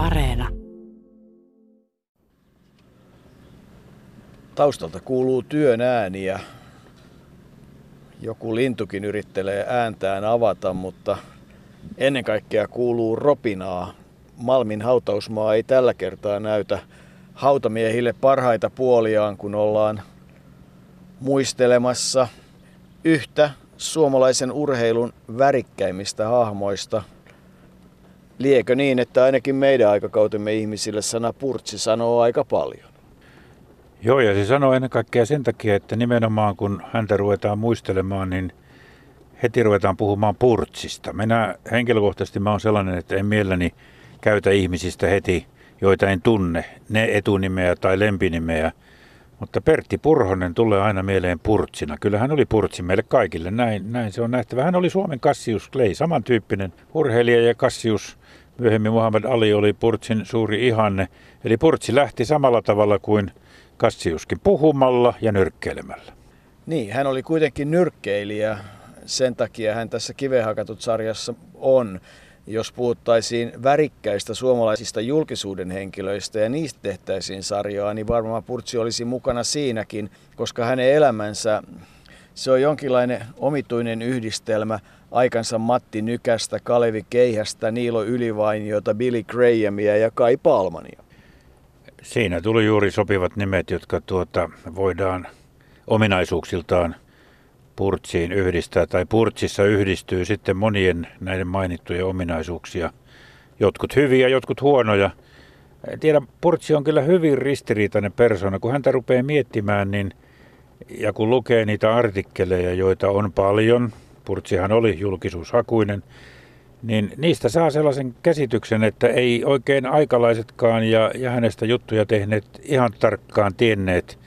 Areena. Taustalta kuuluu työn ääniä. Joku lintukin yrittelee ääntään avata, mutta ennen kaikkea kuuluu ropinaa. Malmin hautausmaa ei tällä kertaa näytä hautamiehille parhaita puoliaan, kun ollaan muistelemassa yhtä suomalaisen urheilun värikkäimmistä hahmoista. Liekö niin, että ainakin meidän aikakautemme ihmisille sana purtsi sanoo aika paljon? Joo, ja se sanoo ennen kaikkea sen takia, että nimenomaan kun häntä ruvetaan muistelemaan, niin heti ruvetaan puhumaan purtsista. Minä henkilökohtaisesti mä oon sellainen, että en mielelläni käytä ihmisistä heti, joita en tunne, ne etunimeä tai lempinimeä, mutta Pertti Purhonen tulee aina mieleen purtsina. Kyllä hän oli purtsi meille kaikille, näin, näin se on nähtävä. Hän oli Suomen Cassius Clay, samantyyppinen urheilija ja Cassius, myöhemmin Muhammad Ali oli Purtsin suuri ihanne. Eli Purtsi lähti samalla tavalla kuin Cassiuskin, puhumalla ja nyrkkeilemällä. Niin, hän oli kuitenkin nyrkkeilijä, sen takia hän tässä kivehakatut sarjassa on jos puhuttaisiin värikkäistä suomalaisista julkisuuden henkilöistä ja niistä tehtäisiin sarjaa, niin varmaan Purtsi olisi mukana siinäkin, koska hänen elämänsä se on jonkinlainen omituinen yhdistelmä aikansa Matti Nykästä, Kalevi Keihästä, Niilo Ylivainiota, Billy Grahamia ja Kai Palmania. Siinä tuli juuri sopivat nimet, jotka tuota, voidaan ominaisuuksiltaan – purtsiin yhdistää tai purtsissa yhdistyy sitten monien näiden mainittujen ominaisuuksia. Jotkut hyviä, jotkut huonoja. Tiedän, Purtsi on kyllä hyvin ristiriitainen persona. Kun häntä rupeaa miettimään, niin ja kun lukee niitä artikkeleja, joita on paljon, Purtsihan oli julkisuushakuinen, niin niistä saa sellaisen käsityksen, että ei oikein aikalaisetkaan ja, ja hänestä juttuja tehneet ihan tarkkaan tienneet,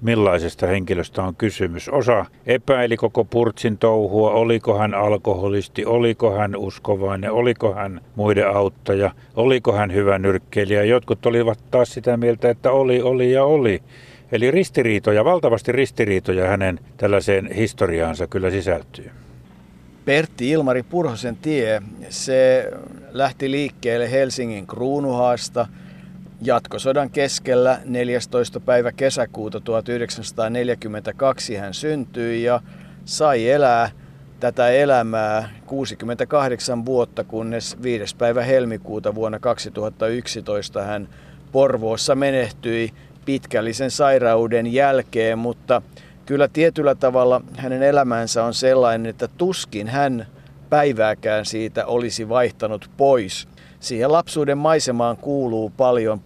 millaisesta henkilöstä on kysymys. Osa epäili koko Purtsin touhua, oliko hän alkoholisti, oliko hän uskovainen, oliko hän muiden auttaja, oliko hän hyvä nyrkkeilijä. Jotkut olivat taas sitä mieltä, että oli, oli ja oli. Eli ristiriitoja, valtavasti ristiriitoja hänen tällaiseen historiaansa kyllä sisältyy. Pertti Ilmari Purhosen tie, se lähti liikkeelle Helsingin kruunuhaasta – Jatkosodan keskellä 14. päivä kesäkuuta 1942 hän syntyi ja sai elää tätä elämää 68 vuotta, kunnes 5. päivä helmikuuta vuonna 2011 hän Porvoossa menehtyi pitkällisen sairauden jälkeen, mutta kyllä tietyllä tavalla hänen elämänsä on sellainen, että tuskin hän päivääkään siitä olisi vaihtanut pois. Siihen lapsuuden maisemaan kuuluu paljon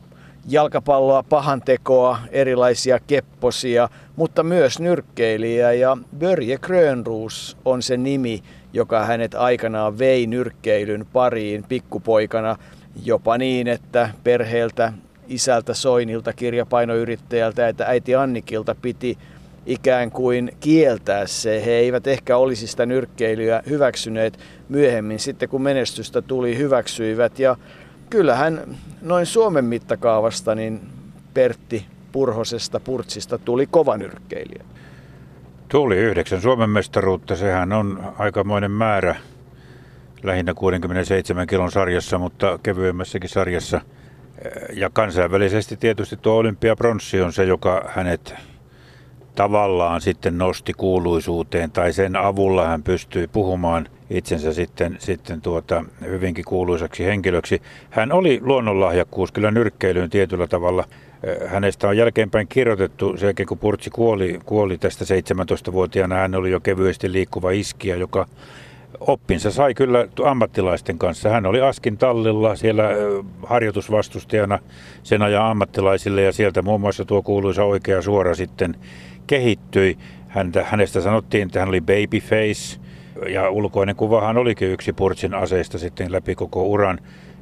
jalkapalloa, pahantekoa, erilaisia kepposia, mutta myös nyrkkeilijä. Ja Börje Grönruus on se nimi, joka hänet aikanaan vei nyrkkeilyn pariin pikkupoikana. Jopa niin, että perheeltä isältä Soinilta, kirjapainoyrittäjältä, että äiti Annikilta piti ikään kuin kieltää se. He eivät ehkä olisi sitä nyrkkeilyä hyväksyneet myöhemmin. Sitten kun menestystä tuli, hyväksyivät. Ja kyllähän noin Suomen mittakaavasta niin Pertti Purhosesta, Purtsista tuli kova nyrkkeilijä. Tuli yhdeksän Suomen mestaruutta, sehän on aikamoinen määrä lähinnä 67 kilon sarjassa, mutta kevyemmässäkin sarjassa. Ja kansainvälisesti tietysti tuo olympiapronssi on se, joka hänet tavallaan sitten nosti kuuluisuuteen tai sen avulla hän pystyi puhumaan itsensä sitten, sitten tuota, hyvinkin kuuluisaksi henkilöksi. Hän oli luonnonlahjakkuus kyllä nyrkkeilyyn tietyllä tavalla. Hänestä on jälkeenpäin kirjoitettu, sen jälkeen kun Purtsi kuoli, kuoli tästä 17-vuotiaana, hän oli jo kevyesti liikkuva iskiä, joka oppinsa sai kyllä ammattilaisten kanssa. Hän oli Askin tallilla siellä harjoitusvastustajana sen ajan ammattilaisille ja sieltä muun muassa tuo kuuluisa oikea suora sitten kehittyi. Häntä, hänestä sanottiin, että hän oli babyface ja ulkoinen kuvahan olikin yksi Purtsin aseista sitten läpi koko uran.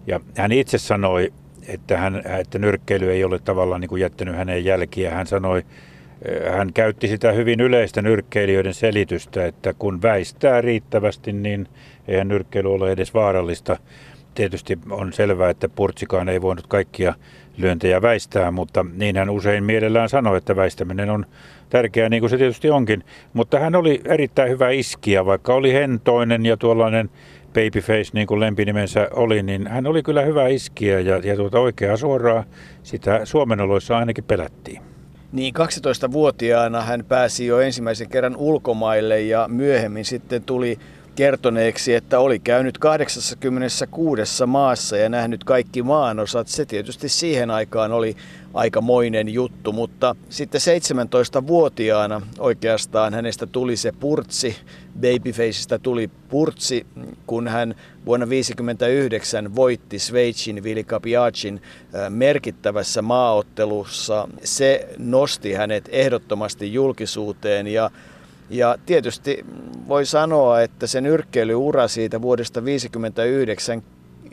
Ja hän itse sanoi, että, hän, että nyrkkeily ei ole tavallaan niin kuin jättänyt hänen jälkiä. Hän sanoi, hän käytti sitä hyvin yleistä nyrkkeilijöiden selitystä, että kun väistää riittävästi, niin eihän nyrkkeily ole edes vaarallista. Tietysti on selvää, että Purtsikaan ei voinut kaikkia lyöntejä väistää, mutta niin hän usein mielellään sanoi, että väistäminen on tärkeää, niin kuin se tietysti onkin. Mutta hän oli erittäin hyvä iskiä, vaikka oli hentoinen ja tuollainen Babyface, niin kuin lempinimensä oli, niin hän oli kyllä hyvä iskiä ja, ja tuota oikeaa suoraa sitä Suomen oloissa ainakin pelättiin. Niin 12-vuotiaana hän pääsi jo ensimmäisen kerran ulkomaille ja myöhemmin sitten tuli kertoneeksi, että oli käynyt 86 maassa ja nähnyt kaikki maanosat. Se tietysti siihen aikaan oli aikamoinen juttu, mutta sitten 17-vuotiaana oikeastaan hänestä tuli se purtsi, Babyfaceista tuli purtsi, kun hän vuonna 1959 voitti Sveitsin Vilka Piacin merkittävässä maaottelussa. Se nosti hänet ehdottomasti julkisuuteen ja ja tietysti voi sanoa, että sen nyrkkeilyura siitä vuodesta 1959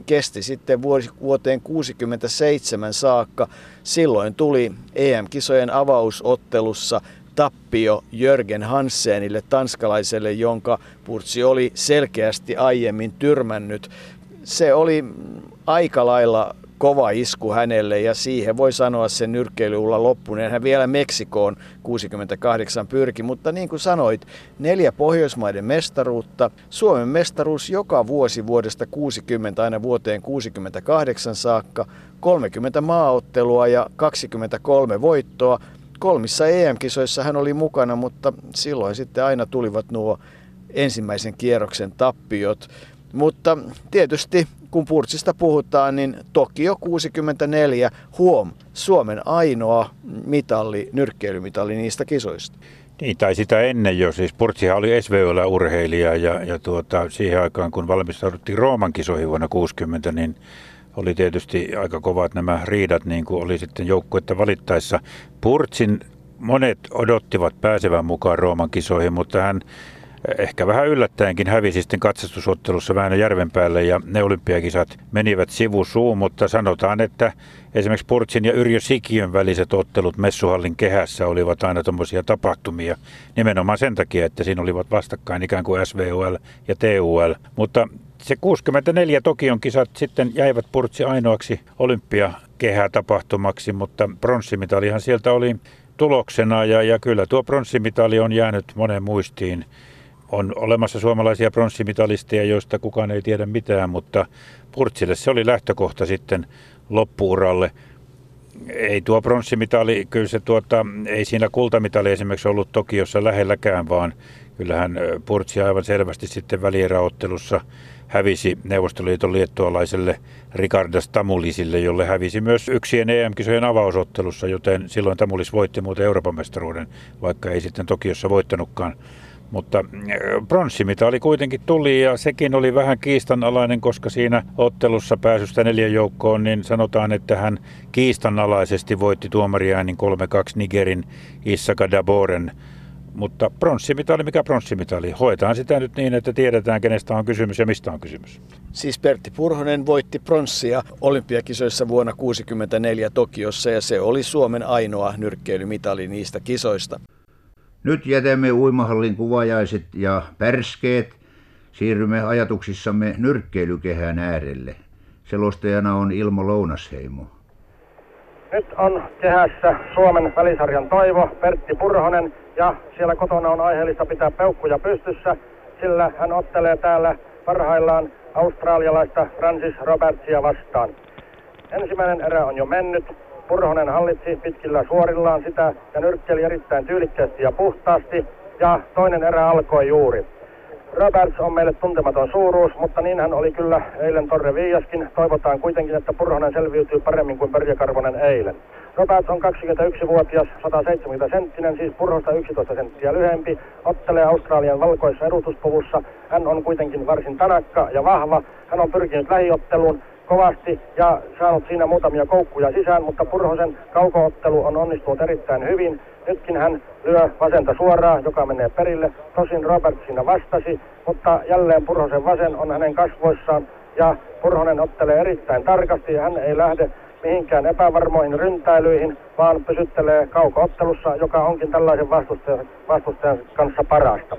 kesti sitten vuoteen 1967 saakka. Silloin tuli EM-kisojen avausottelussa tappio Jörgen Hansenille, tanskalaiselle, jonka Purtsi oli selkeästi aiemmin tyrmännyt. Se oli aika lailla kova isku hänelle ja siihen voi sanoa sen nyrkkeilyulla loppuneen. Hän vielä Meksikoon 68 pyrki, mutta niin kuin sanoit, neljä Pohjoismaiden mestaruutta, Suomen mestaruus joka vuosi vuodesta 60 aina vuoteen 68 saakka, 30 maaottelua ja 23 voittoa. Kolmissa EM-kisoissa hän oli mukana, mutta silloin sitten aina tulivat nuo ensimmäisen kierroksen tappiot. Mutta tietysti kun Purtsista puhutaan, niin Tokio 64, huom, Suomen ainoa mitalli, nyrkkeilymitalli niistä kisoista. Niin, tai sitä ennen jo. Siis Purtsihan oli SVOlla urheilija ja, ja tuota, siihen aikaan, kun valmistauduttiin Rooman kisoihin vuonna 60, niin oli tietysti aika kovat nämä riidat, niin kuin oli sitten joukkuetta valittaessa. Purtsin monet odottivat pääsevän mukaan Rooman kisoihin, mutta hän ehkä vähän yllättäenkin hävisi sitten katsastusottelussa Väinö Järvenpäälle ja ne olympiakisat menivät sivusuun, mutta sanotaan, että esimerkiksi Purtsin ja Yrjö Sikiön väliset ottelut Messuhallin kehässä olivat aina tuommoisia tapahtumia nimenomaan sen takia, että siinä olivat vastakkain ikään kuin SVUL ja TUL. Mutta se 64 Tokion kisat sitten jäivät Purtsi ainoaksi olympiakehää tapahtumaksi, mutta pronssimitalihan sieltä oli tuloksena ja, ja kyllä tuo pronssimitali on jäänyt monen muistiin on olemassa suomalaisia pronssimitalisteja, joista kukaan ei tiedä mitään, mutta Purtsille se oli lähtökohta sitten loppuuralle. Ei tuo pronssimitali, kyllä se tuota, ei siinä kultamitali esimerkiksi ollut Tokiossa lähelläkään, vaan kyllähän Purtsi aivan selvästi sitten välieräottelussa hävisi Neuvostoliiton liettualaiselle Ricardas Tamulisille, jolle hävisi myös yksien EM-kisojen avausottelussa, joten silloin Tamulis voitti muuten Euroopan mestaruuden, vaikka ei sitten Tokiossa voittanutkaan. Mutta äh, pronssimitali kuitenkin tuli ja sekin oli vähän kiistanalainen, koska siinä ottelussa pääsystä neljän joukkoon, niin sanotaan, että hän kiistanalaisesti voitti tuomariäänin 3-2 Nigerin Issaka Daboren. Mutta pronssimitali, mikä pronssimitali? Hoetaan sitä nyt niin, että tiedetään, kenestä on kysymys ja mistä on kysymys. Siis Pertti Purhonen voitti pronssia olympiakisoissa vuonna 1964 Tokiossa ja se oli Suomen ainoa nyrkkeilymitali niistä kisoista. Nyt jätämme uimahallin kuvajaiset ja pärskeet. Siirrymme ajatuksissamme nyrkkeilykehän äärelle. Selostajana on Ilmo Lounasheimo. Nyt on kehässä Suomen välisarjan toivo, Pertti Purhonen, ja siellä kotona on aiheellista pitää peukkuja pystyssä, sillä hän ottelee täällä parhaillaan australialaista Francis Robertsia vastaan. Ensimmäinen erä on jo mennyt, Purhonen hallitsi pitkillä suorillaan sitä ja nyrkkeli erittäin tyylikkäästi ja puhtaasti. Ja toinen erä alkoi juuri. Roberts on meille tuntematon suuruus, mutta niin hän oli kyllä eilen Torre Viiaskin. Toivotaan kuitenkin, että Purhonen selviytyy paremmin kuin Börje Karvonen eilen. Roberts on 21-vuotias, 170 senttinen, siis Purhosta 11 senttiä lyhempi, ottelee Australian valkoissa edustuspuvussa. Hän on kuitenkin varsin tanakka ja vahva. Hän on pyrkinyt lähiotteluun, kovasti ja saanut siinä muutamia koukkuja sisään, mutta Purhosen kaukoottelu on onnistunut erittäin hyvin. Nytkin hän lyö vasenta suoraan, joka menee perille. Tosin Robert siinä vastasi, mutta jälleen Purhosen vasen on hänen kasvoissaan ja Purhonen ottelee erittäin tarkasti. Hän ei lähde mihinkään epävarmoihin ryntäilyihin, vaan pysyttelee kaukoottelussa, joka onkin tällaisen vastustajan, vastustajan kanssa parasta.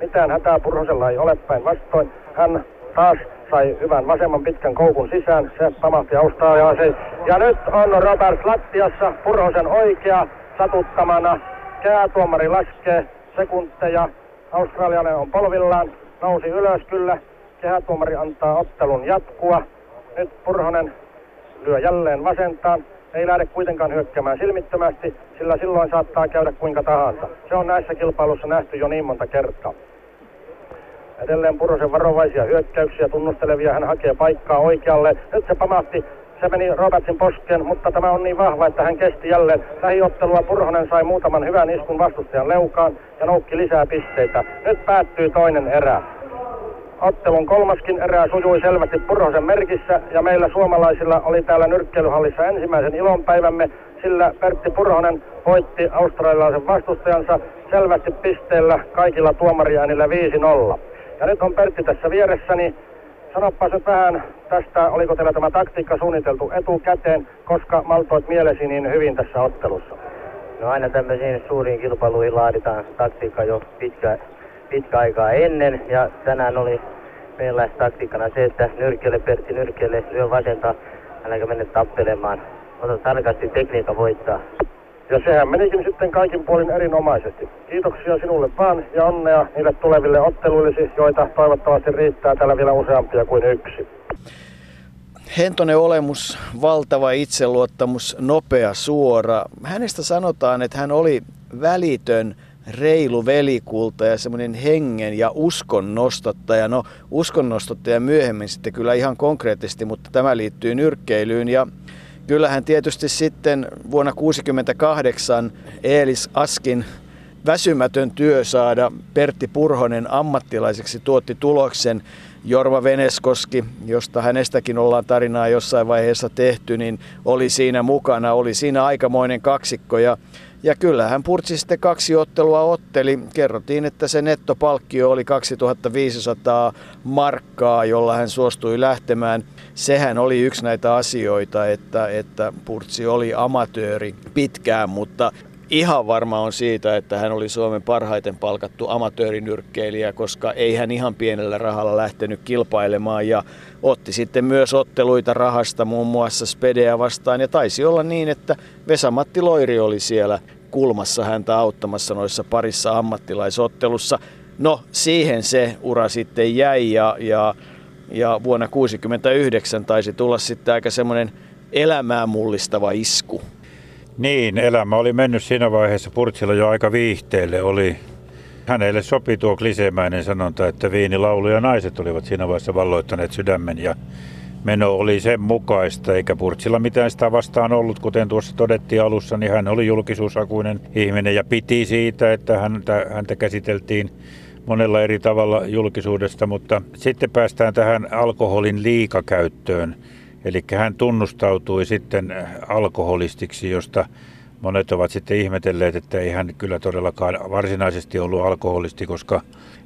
Mitään hätää Purhosella ei ole päinvastoin. Hän taas sai hyvän vasemman pitkän koukun sisään. Se pamahti Australialaisen. Ja nyt on Roberts lattiassa, Purhosen oikea satuttamana. Käätuomari laskee sekunteja. Australialainen on polvillaan, nousi ylös kyllä. kehätuomari antaa ottelun jatkua. Nyt Purhonen lyö jälleen vasentaan. Ei lähde kuitenkaan hyökkäämään silmittömästi, sillä silloin saattaa käydä kuinka tahansa. Se on näissä kilpailuissa nähty jo niin monta kertaa. Edelleen Purhosen varovaisia hyökkäyksiä tunnustelevia. Hän hakee paikkaa oikealle. Nyt se pamahti se meni Robertsin poskeen, mutta tämä on niin vahva, että hän kesti jälleen. Lähiottelua Purhonen sai muutaman hyvän iskun vastustajan leukaan ja noukki lisää pisteitä. Nyt päättyy toinen erä. Ottelun kolmaskin erä sujui selvästi Purhosen merkissä ja meillä suomalaisilla oli täällä nyrkkeilyhallissa ensimmäisen ilonpäivämme, sillä Pertti Purhonen voitti australialaisen vastustajansa selvästi pisteellä kaikilla tuomariäänillä 5-0. Ja nyt on Pertti tässä vieressäni Sanoppa nyt vähän tästä, oliko teillä tämä taktiikka suunniteltu etukäteen, koska maltoit mielesi niin hyvin tässä ottelussa? No aina tämmöisiin suuriin kilpailuihin laaditaan taktiikka jo pitkä, pitkä aikaa ennen ja tänään oli meillä taktiikkana se, että nyrkkeelle Pertti nyrkkeelle lyö vasenta, äläkä mennä tappelemaan. Ota tarkasti tekniikka voittaa. Ja sehän menikin sitten kaikin puolin erinomaisesti. Kiitoksia sinulle vaan ja onnea niille tuleville otteluillisi, joita toivottavasti riittää täällä vielä useampia kuin yksi. Hentonen olemus, valtava itseluottamus, nopea suora. Hänestä sanotaan, että hän oli välitön, reilu velikulta ja semmoinen hengen ja uskon nostottaja. No uskon nostottaja myöhemmin sitten kyllä ihan konkreettisesti, mutta tämä liittyy nyrkkeilyyn ja Kyllähän tietysti sitten vuonna 1968 Eelis Askin väsymätön työ saada Pertti Purhonen ammattilaiseksi tuotti tuloksen. Jorva Veneskoski, josta hänestäkin ollaan tarinaa jossain vaiheessa tehty, niin oli siinä mukana, oli siinä aikamoinen kaksikko ja ja kyllähän Purtsi sitten kaksi ottelua otteli. Kerrottiin, että se nettopalkkio oli 2500 markkaa, jolla hän suostui lähtemään. Sehän oli yksi näitä asioita, että, että Purtsi oli amatööri pitkään, mutta ihan varma on siitä, että hän oli Suomen parhaiten palkattu amatöörinyrkkeilijä, koska ei hän ihan pienellä rahalla lähtenyt kilpailemaan ja otti sitten myös otteluita rahasta muun muassa Spedeä vastaan ja taisi olla niin, että Vesamatti Loiri oli siellä kulmassa häntä auttamassa noissa parissa ammattilaisottelussa. No siihen se ura sitten jäi ja, ja, ja vuonna 1969 taisi tulla sitten aika semmoinen elämää mullistava isku. Niin, elämä oli mennyt siinä vaiheessa Purtsilla jo aika viihteelle. Oli, hänelle sopi tuo kliseemäinen sanonta, että viinilaulu ja naiset olivat siinä vaiheessa valloittaneet sydämen ja meno oli sen mukaista, eikä Purtsilla mitään sitä vastaan ollut, kuten tuossa todettiin alussa, niin hän oli julkisuusakuinen ihminen ja piti siitä, että häntä, häntä käsiteltiin monella eri tavalla julkisuudesta, mutta sitten päästään tähän alkoholin liikakäyttöön. Eli hän tunnustautui sitten alkoholistiksi, josta monet ovat sitten ihmetelleet, että ei hän kyllä todellakaan varsinaisesti ollut alkoholisti, koska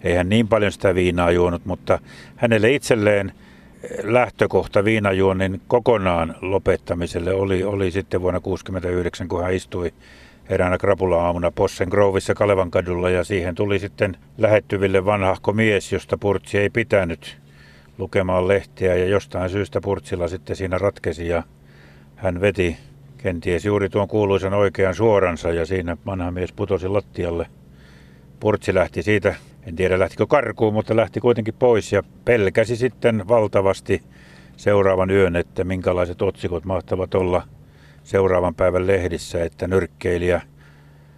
ei hän niin paljon sitä viinaa juonut, mutta hänelle itselleen lähtökohta viinajuonnin kokonaan lopettamiselle oli, oli sitten vuonna 1969, kun hän istui eräänä krapula-aamuna Possen Grovissa Kalevan kadulla ja siihen tuli sitten lähettyville vanhahko mies, josta Purtsi ei pitänyt lukemaan lehtiä ja jostain syystä Purtsilla sitten siinä ratkesi ja hän veti kenties juuri tuon kuuluisan oikean suoransa ja siinä vanha mies putosi lattialle. Purtsi lähti siitä, en tiedä lähtikö karkuun, mutta lähti kuitenkin pois ja pelkäsi sitten valtavasti seuraavan yön, että minkälaiset otsikot mahtavat olla seuraavan päivän lehdissä, että nyrkkeilijä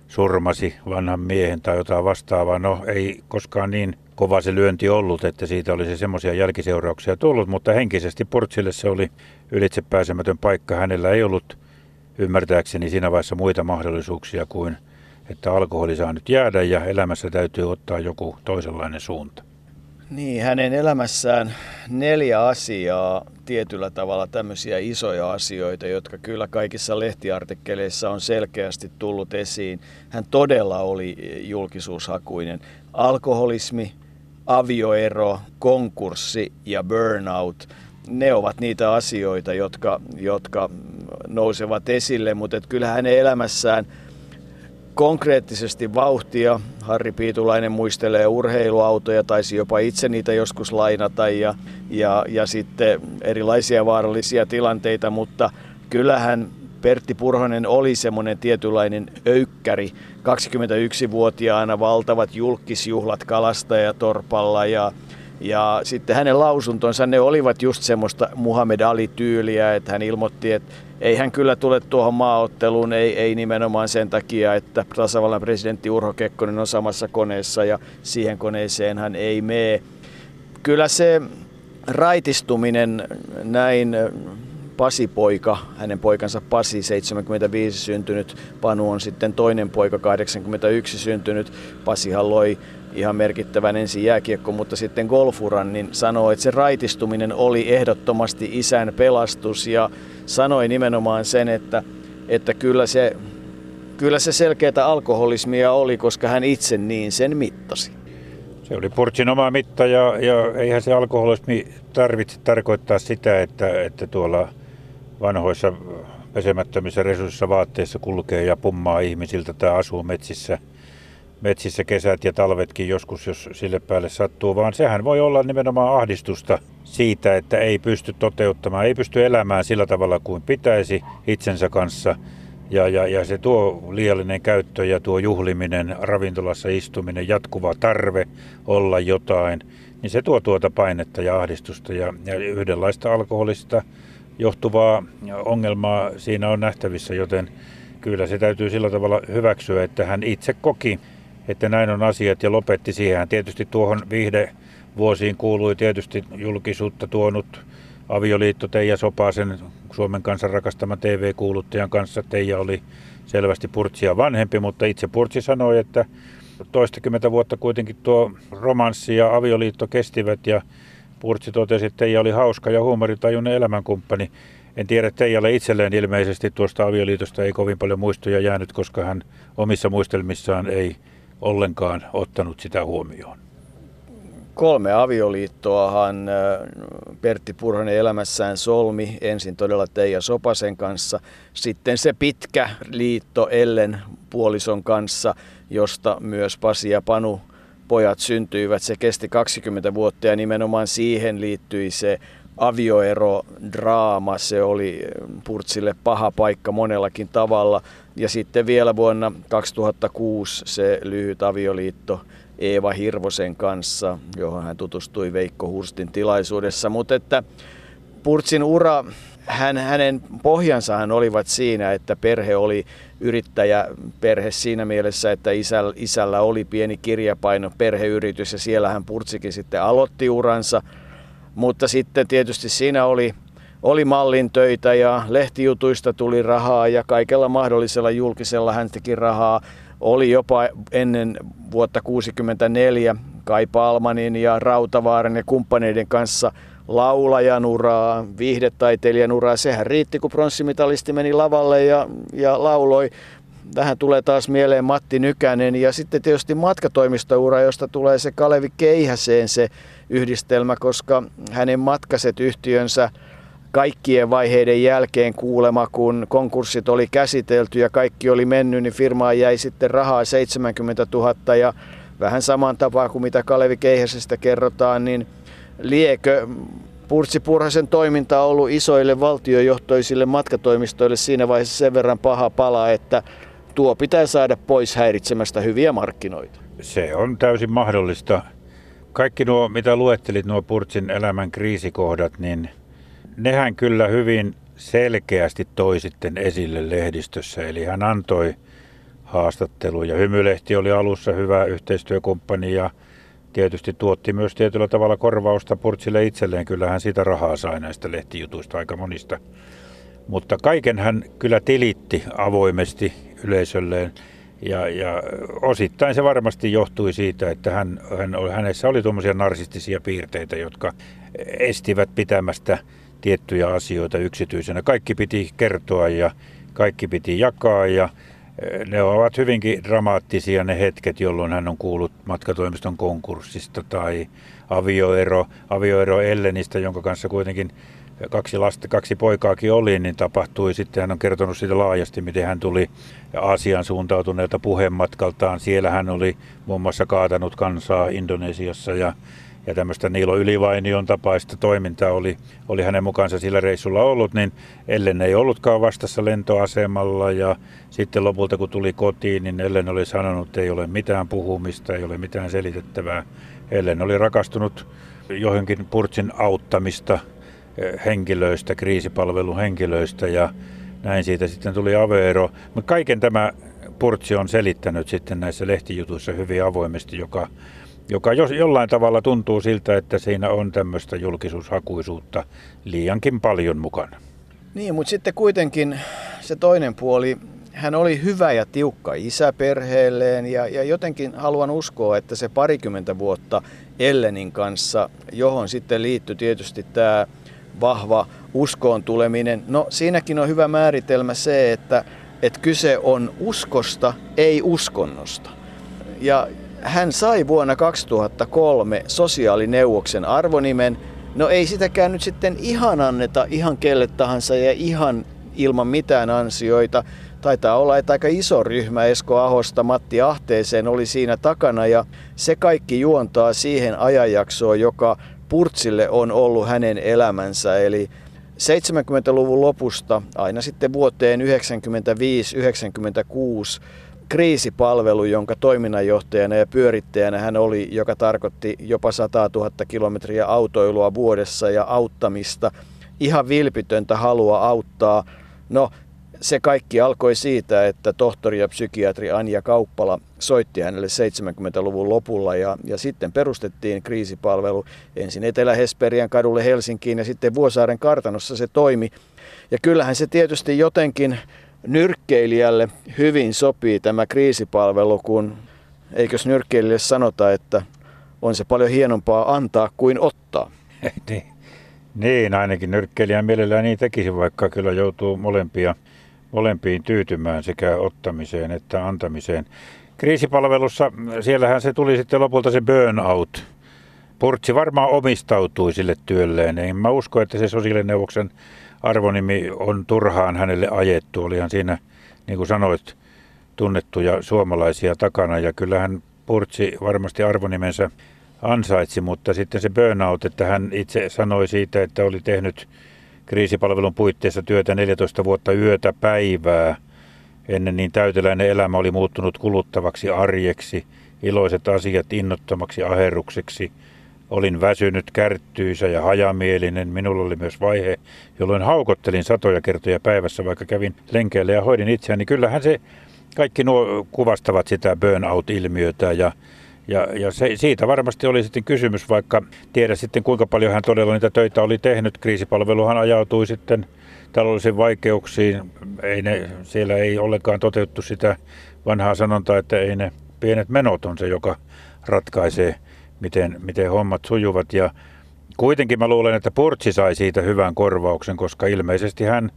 surmasi vanhan miehen tai jotain vastaavaa. No ei koskaan niin kova se lyönti ollut, että siitä olisi semmoisia jälkiseurauksia tullut, mutta henkisesti Purtsille se oli ylitsepääsemätön paikka. Hänellä ei ollut ymmärtääkseni siinä vaiheessa muita mahdollisuuksia kuin, että alkoholi saa nyt jäädä ja elämässä täytyy ottaa joku toisenlainen suunta. Niin, hänen elämässään neljä asiaa tietyllä tavalla tämmöisiä isoja asioita, jotka kyllä kaikissa lehtiartikkeleissa on selkeästi tullut esiin. Hän todella oli julkisuushakuinen. Alkoholismi, avioero, konkurssi ja burnout, ne ovat niitä asioita, jotka, jotka nousevat esille, mutta et kyllä hänen elämässään konkreettisesti vauhtia. Harri Piitulainen muistelee urheiluautoja, taisi jopa itse niitä joskus lainata ja, ja, ja sitten erilaisia vaarallisia tilanteita, mutta kyllähän Pertti Purhonen oli semmoinen tietynlainen öykkäri. 21-vuotiaana valtavat julkisjuhlat kalastajatorpalla ja Ja sitten hänen lausuntonsa, ne olivat just semmoista Muhammed Ali-tyyliä, että hän ilmoitti, että ei hän kyllä tule tuohon maaotteluun, ei, ei nimenomaan sen takia, että tasavallan presidentti Urho Kekkonen on samassa koneessa ja siihen koneeseen hän ei mene. Kyllä se raitistuminen näin Pasi poika, hänen poikansa Pasi, 75 syntynyt, Panu on sitten toinen poika, 81 syntynyt. Pasihan loi ihan merkittävän ensin jääkiekko, mutta sitten golfuran, niin sanoi, että se raitistuminen oli ehdottomasti isän pelastus ja sanoi nimenomaan sen, että, että kyllä se Kyllä se selkeätä alkoholismia oli, koska hän itse niin sen mittasi. Se oli Purtsin oma mitta ja, ja eihän se alkoholismi tarvitse tarkoittaa sitä, että, että tuolla vanhoissa pesemättömissä resurssissa vaatteissa kulkee ja pummaa ihmisiltä tai asuu metsissä, metsissä kesät ja talvetkin joskus, jos sille päälle sattuu, vaan sehän voi olla nimenomaan ahdistusta siitä, että ei pysty toteuttamaan, ei pysty elämään sillä tavalla kuin pitäisi itsensä kanssa. Ja, ja, ja se tuo liiallinen käyttö ja tuo juhliminen, ravintolassa istuminen, jatkuva tarve olla jotain, niin se tuo tuota painetta ja ahdistusta ja, ja yhdenlaista alkoholista johtuvaa ongelmaa siinä on nähtävissä, joten kyllä se täytyy sillä tavalla hyväksyä, että hän itse koki, että näin on asiat ja lopetti siihen. Tietysti tuohon viihde vuosiin kuului tietysti julkisuutta tuonut avioliitto Teija Sopasen, Suomen kansan rakastama TV-kuuluttajan kanssa. Teija oli selvästi Purtsia vanhempi, mutta itse Purtsi sanoi, että toistakymmentä vuotta kuitenkin tuo romanssi ja avioliitto kestivät ja Purtsi totesi, että Teija oli hauska ja huumoritajuinen elämänkumppani. En tiedä, Teijalle itselleen ilmeisesti tuosta avioliitosta ei kovin paljon muistoja jäänyt, koska hän omissa muistelmissaan ei ollenkaan ottanut sitä huomioon. Kolme avioliittoahan Pertti Purhonen elämässään solmi. Ensin todella Teija Sopasen kanssa, sitten se pitkä liitto Ellen puolison kanssa, josta myös Pasi ja Panu pojat syntyivät. Se kesti 20 vuotta ja nimenomaan siihen liittyi se avioero-draama. Se oli Purtsille paha paikka monellakin tavalla. Ja sitten vielä vuonna 2006 se lyhyt avioliitto Eeva Hirvosen kanssa, johon hän tutustui Veikko Hurstin tilaisuudessa. Mutta että Purtsin ura, hän, hänen pohjansahan olivat siinä, että perhe oli yrittäjäperhe siinä mielessä, että isällä, isällä oli pieni kirjapaino perheyritys ja siellä hän Purtsikin sitten aloitti uransa. Mutta sitten tietysti siinä oli, oli mallin töitä ja lehtijutuista tuli rahaa ja kaikella mahdollisella julkisella hän teki rahaa. Oli jopa ennen vuotta 1964 Kai Palmanin ja Rautavaaran ja kumppaneiden kanssa laulajan uraa, viihdetaiteilijan uraa. Sehän riitti, kun pronssimitalisti meni lavalle ja, ja lauloi. Tähän tulee taas mieleen Matti Nykänen ja sitten tietysti matkatoimistoura, josta tulee se Kalevi Keihäseen se yhdistelmä, koska hänen matkaset yhtiönsä kaikkien vaiheiden jälkeen kuulema, kun konkurssit oli käsitelty ja kaikki oli mennyt, niin firmaan jäi sitten rahaa 70 000 ja vähän saman tapaa kuin mitä Kalevi Keihäsestä kerrotaan, niin liekö Purtsi Purhasen toiminta on ollut isoille valtiojohtoisille matkatoimistoille siinä vaiheessa sen verran paha pala, että tuo pitää saada pois häiritsemästä hyviä markkinoita. Se on täysin mahdollista. Kaikki nuo, mitä luettelit, nuo Purtsin elämän kriisikohdat, niin nehän kyllä hyvin selkeästi toi sitten esille lehdistössä. Eli hän antoi haastatteluja. Hymylehti oli alussa hyvä yhteistyökumppani ja tietysti tuotti myös tietyllä tavalla korvausta Purtsille itselleen. Kyllähän sitä rahaa sai näistä lehtijutuista aika monista. Mutta kaiken hän kyllä tilitti avoimesti yleisölleen. Ja, ja osittain se varmasti johtui siitä, että hän, hän, hänessä oli tuommoisia narsistisia piirteitä, jotka estivät pitämästä tiettyjä asioita yksityisenä. Kaikki piti kertoa ja kaikki piti jakaa ja ne ovat hyvinkin dramaattisia ne hetket, jolloin hän on kuullut matkatoimiston konkurssista tai avioero, avioero Ellenistä, jonka kanssa kuitenkin kaksi lasta, kaksi poikaakin oli, niin tapahtui sitten, hän on kertonut siitä laajasti, miten hän tuli Aasian suuntautuneelta puhematkaltaan. Siellä hän oli muun muassa kaatanut kansaa Indonesiassa ja ja tämmöistä Niilo Ylivainion tapaista toimintaa oli, oli hänen mukaansa sillä reissulla ollut, niin Ellen ei ollutkaan vastassa lentoasemalla ja sitten lopulta kun tuli kotiin, niin Ellen oli sanonut, että ei ole mitään puhumista, ei ole mitään selitettävää Ellen oli rakastunut johonkin Purtsin auttamista eh, henkilöistä, kriisipalveluhenkilöistä ja näin siitä sitten tuli aveero. Mutta kaiken tämä Purtsi on selittänyt sitten näissä lehtijutuissa hyvin avoimesti, joka, joka jos, jollain tavalla tuntuu siltä, että siinä on tämmöistä julkisuushakuisuutta liiankin paljon mukana. Niin, mutta sitten kuitenkin se toinen puoli, hän oli hyvä ja tiukka isä perheelleen ja, ja jotenkin haluan uskoa, että se parikymmentä vuotta Ellenin kanssa, johon sitten liittyi tietysti tämä vahva uskoon tuleminen. No siinäkin on hyvä määritelmä se, että, että kyse on uskosta, ei uskonnosta. Ja hän sai vuonna 2003 sosiaalineuvoksen arvonimen. No ei sitäkään nyt sitten ihan anneta ihan kelle tahansa ja ihan ilman mitään ansioita. Taitaa olla, että aika iso ryhmä Esko Ahosta Matti Ahteeseen oli siinä takana ja se kaikki juontaa siihen ajanjaksoon, joka Purtsille on ollut hänen elämänsä. Eli 70-luvun lopusta aina sitten vuoteen 1995-1996 kriisipalvelu, jonka toiminnanjohtajana ja pyörittäjänä hän oli, joka tarkoitti jopa 100 000 kilometriä autoilua vuodessa ja auttamista, ihan vilpitöntä halua auttaa. No, se kaikki alkoi siitä, että tohtori ja psykiatri Anja Kauppala soitti hänelle 70-luvun lopulla ja, ja sitten perustettiin kriisipalvelu ensin Etelä-Hesperian kadulle Helsinkiin ja sitten Vuosaaren kartanossa se toimi. Ja kyllähän se tietysti jotenkin nyrkkeilijälle hyvin sopii tämä kriisipalvelu, kun eikös nyrkkeilijälle sanota, että on se paljon hienompaa antaa kuin ottaa. niin. niin, ainakin nyrkkeilijä mielellään niin tekisi, vaikka kyllä joutuu molempia molempiin tyytymään sekä ottamiseen että antamiseen. Kriisipalvelussa, siellähän se tuli sitten lopulta se burnout. Purtsi varmaan omistautui sille työlleen. En mä usko, että se sosiaalineuvoksen arvonimi on turhaan hänelle ajettu. Olihan siinä, niin kuin sanoit, tunnettuja suomalaisia takana. Ja kyllähän Purtsi varmasti arvonimensä ansaitsi, mutta sitten se burnout, että hän itse sanoi siitä, että oli tehnyt kriisipalvelun puitteissa työtä 14 vuotta yötä päivää. Ennen niin täyteläinen elämä oli muuttunut kuluttavaksi arjeksi, iloiset asiat innottomaksi aherrukseksi. Olin väsynyt, kärttyisä ja hajamielinen. Minulla oli myös vaihe, jolloin haukottelin satoja kertoja päivässä, vaikka kävin lenkeille ja hoidin itseäni. Kyllähän se kaikki nuo kuvastavat sitä burnout-ilmiötä ja ja, ja se, siitä varmasti oli sitten kysymys, vaikka tiedä sitten kuinka paljon hän todella niitä töitä oli tehnyt. Kriisipalveluhan ajautui sitten taloudellisiin vaikeuksiin. Ei ne, siellä ei ollenkaan toteutettu sitä vanhaa sanontaa, että ei ne pienet menot on se, joka ratkaisee, miten, miten hommat sujuvat. Ja kuitenkin mä luulen, että Portsi sai siitä hyvän korvauksen, koska ilmeisesti hän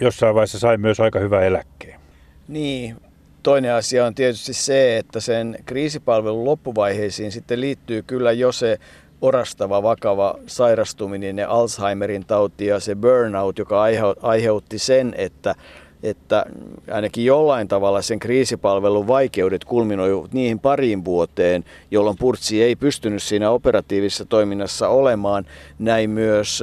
jossain vaiheessa sai myös aika hyvä eläkkeen. Niin, Toinen asia on tietysti se, että sen kriisipalvelun loppuvaiheisiin sitten liittyy kyllä jo se orastava vakava sairastuminen ja Alzheimerin tauti ja se burnout, joka aiheutti sen, että että ainakin jollain tavalla sen kriisipalvelun vaikeudet kulminoivat niihin pariin vuoteen, jolloin Purtsi ei pystynyt siinä operatiivisessa toiminnassa olemaan. Näin myös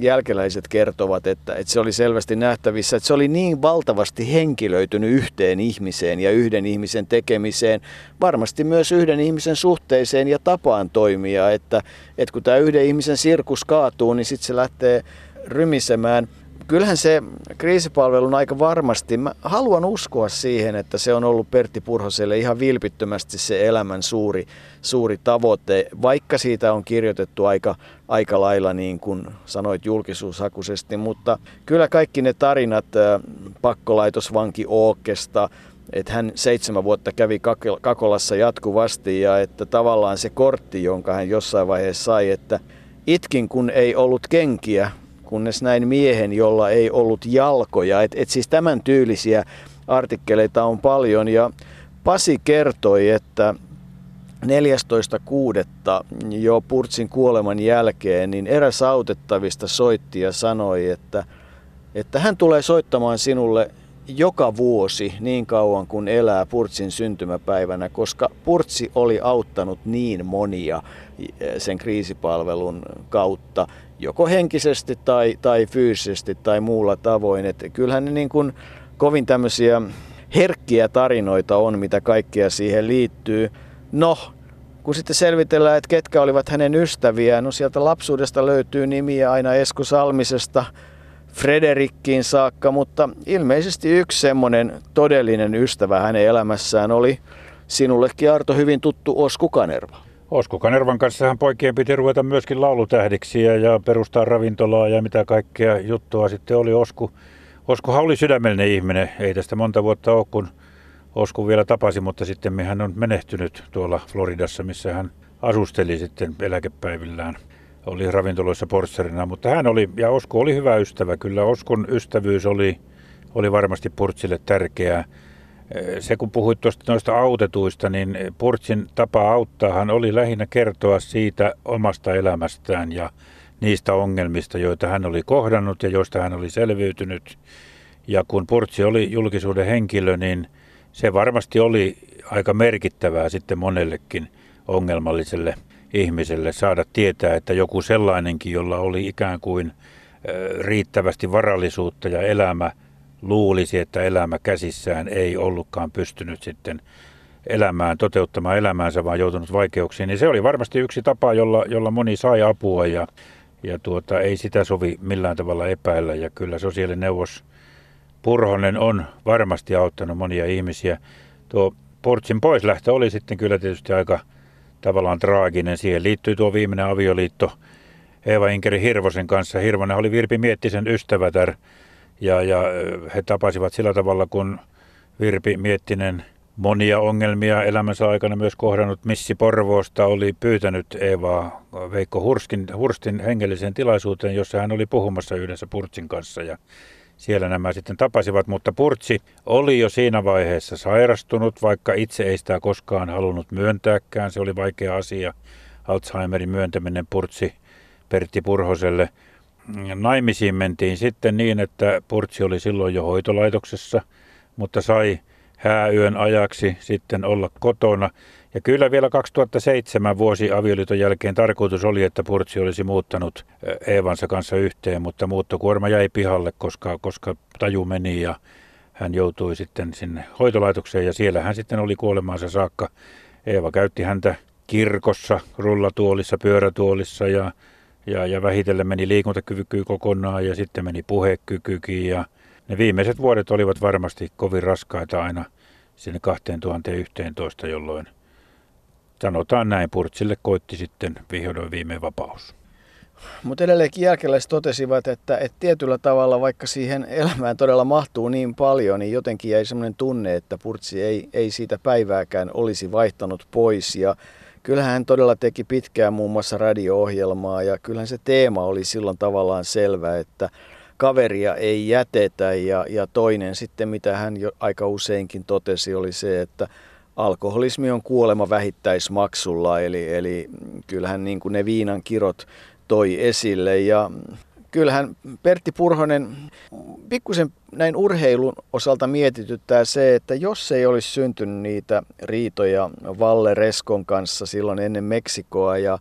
jälkeläiset kertovat, että, että se oli selvästi nähtävissä, että se oli niin valtavasti henkilöitynyt yhteen ihmiseen ja yhden ihmisen tekemiseen, varmasti myös yhden ihmisen suhteeseen ja tapaan toimia, että, että kun tämä yhden ihmisen sirkus kaatuu, niin sitten se lähtee rymisemään kyllähän se kriisipalvelun aika varmasti, mä haluan uskoa siihen, että se on ollut Pertti Purhoselle ihan vilpittömästi se elämän suuri, suuri tavoite, vaikka siitä on kirjoitettu aika, aika lailla niin kuin sanoit julkisuushakuisesti, mutta kyllä kaikki ne tarinat pakkolaitosvanki Ookesta, että hän seitsemän vuotta kävi Kakolassa jatkuvasti ja että tavallaan se kortti, jonka hän jossain vaiheessa sai, että itkin kun ei ollut kenkiä, kunnes näin miehen, jolla ei ollut jalkoja. Et, et siis tämän tyylisiä artikkeleita on paljon ja Pasi kertoi, että 14.6. jo Purtsin kuoleman jälkeen, niin eräs autettavista soitti ja sanoi, että, että hän tulee soittamaan sinulle joka vuosi niin kauan kuin elää Purtsin syntymäpäivänä, koska Purtsi oli auttanut niin monia sen kriisipalvelun kautta joko henkisesti tai, tai fyysisesti tai muulla tavoin. Et kyllähän ne niin kuin kovin tämmöisiä herkkiä tarinoita on, mitä kaikkea siihen liittyy. No, kun sitten selvitellään, että ketkä olivat hänen ystäviään, no sieltä lapsuudesta löytyy nimiä aina Esko Salmisesta Frederikkiin saakka, mutta ilmeisesti yksi semmoinen todellinen ystävä hänen elämässään oli sinullekin Arto hyvin tuttu Osku Kanerva. Osku Kanervan kanssa hän poikien piti ruveta myöskin laulutähdiksi ja perustaa ravintolaa ja mitä kaikkea juttua sitten oli Osku. Oskuhan oli sydämellinen ihminen, ei tästä monta vuotta ole kun Osku vielä tapasi, mutta sitten hän on menehtynyt tuolla Floridassa, missä hän asusteli sitten eläkepäivillään. Oli ravintoloissa portserina, mutta hän oli, ja Osku oli hyvä ystävä. Kyllä Oskun ystävyys oli, oli varmasti Purtsille tärkeää. Se kun puhuit tuosta noista autetuista, niin Purtsin tapa auttaahan oli lähinnä kertoa siitä omasta elämästään ja niistä ongelmista, joita hän oli kohdannut ja joista hän oli selviytynyt. Ja kun Purtsi oli julkisuuden henkilö, niin se varmasti oli aika merkittävää sitten monellekin ongelmalliselle ihmiselle saada tietää, että joku sellainenkin, jolla oli ikään kuin riittävästi varallisuutta ja elämä luulisi, että elämä käsissään ei ollutkaan pystynyt sitten elämään, toteuttamaan elämäänsä, vaan joutunut vaikeuksiin, niin se oli varmasti yksi tapa, jolla, jolla moni sai apua ja, ja tuota, ei sitä sovi millään tavalla epäillä. Ja kyllä sosiaalineuvos Purhonen on varmasti auttanut monia ihmisiä. Tuo Portsin poislähtö oli sitten kyllä tietysti aika tavallaan traaginen. Siihen liittyy tuo viimeinen avioliitto Eeva Inkeri Hirvosen kanssa. Hirvonen oli Virpi Miettisen ystävätär ja, ja he tapasivat sillä tavalla, kun Virpi Miettinen monia ongelmia elämänsä aikana myös kohdannut Missi Porvoosta oli pyytänyt Eevaa Veikko Hurstin, Hurstin hengelliseen tilaisuuteen, jossa hän oli puhumassa yhdessä Purtsin kanssa ja siellä nämä sitten tapasivat, mutta Purtsi oli jo siinä vaiheessa sairastunut, vaikka itse ei sitä koskaan halunnut myöntääkään. Se oli vaikea asia, Alzheimerin myöntäminen Purtsi Pertti Purhoselle. Naimisiin mentiin sitten niin, että Purtsi oli silloin jo hoitolaitoksessa, mutta sai hääyön ajaksi sitten olla kotona. Ja kyllä vielä 2007 vuosi avioliiton jälkeen tarkoitus oli, että Purtsi olisi muuttanut Eevansa kanssa yhteen, mutta muuttokuorma jäi pihalle, koska, koska taju meni ja hän joutui sitten sinne hoitolaitokseen ja siellä hän sitten oli kuolemaansa saakka. Eeva käytti häntä kirkossa, rullatuolissa, pyörätuolissa ja, ja, ja vähitellen meni liikuntakyvykyy kokonaan ja sitten meni puhekykykin ja ne viimeiset vuodet olivat varmasti kovin raskaita aina sinne 2011, jolloin sanotaan näin, Purtsille koitti sitten vihdoin viimein vapaus. Mutta edelleenkin jälkeläiset totesivat, että, että tietyllä tavalla, vaikka siihen elämään todella mahtuu niin paljon, niin jotenkin jäi sellainen tunne, että Purtsi ei, ei siitä päivääkään olisi vaihtanut pois. Ja kyllähän hän todella teki pitkään muun muassa radio-ohjelmaa ja kyllähän se teema oli silloin tavallaan selvä, että kaveria ei jätetä. Ja, ja toinen sitten, mitä hän jo aika useinkin totesi, oli se, että alkoholismi on kuolema vähittäismaksulla, eli, eli kyllähän niin kuin ne viinan kirot toi esille. Ja kyllähän Pertti Purhonen pikkusen näin urheilun osalta mietityttää se, että jos ei olisi syntynyt niitä riitoja Valle Reskon kanssa silloin ennen Meksikoa ja,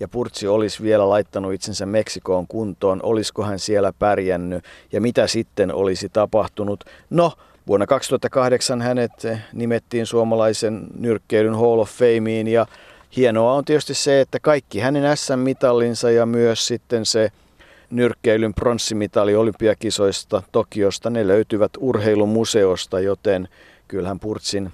ja Purtsi olisi vielä laittanut itsensä Meksikoon kuntoon, olisiko hän siellä pärjännyt ja mitä sitten olisi tapahtunut? No, Vuonna 2008 hänet nimettiin suomalaisen nyrkkeilyn Hall of Fameen ja hienoa on tietysti se, että kaikki hänen SM-mitallinsa ja myös sitten se nyrkkeilyn pronssimitali olympiakisoista Tokiosta, ne löytyvät urheilumuseosta, joten kyllähän Purtsin,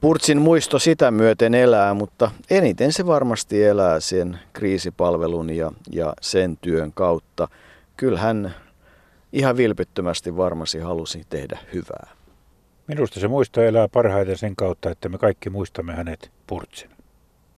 Purtsin muisto sitä myöten elää, mutta eniten se varmasti elää sen kriisipalvelun ja, ja sen työn kautta. Kyllähän ihan vilpittömästi varmasti halusi tehdä hyvää. Minusta se muisto elää parhaiten sen kautta, että me kaikki muistamme hänet Purtsin.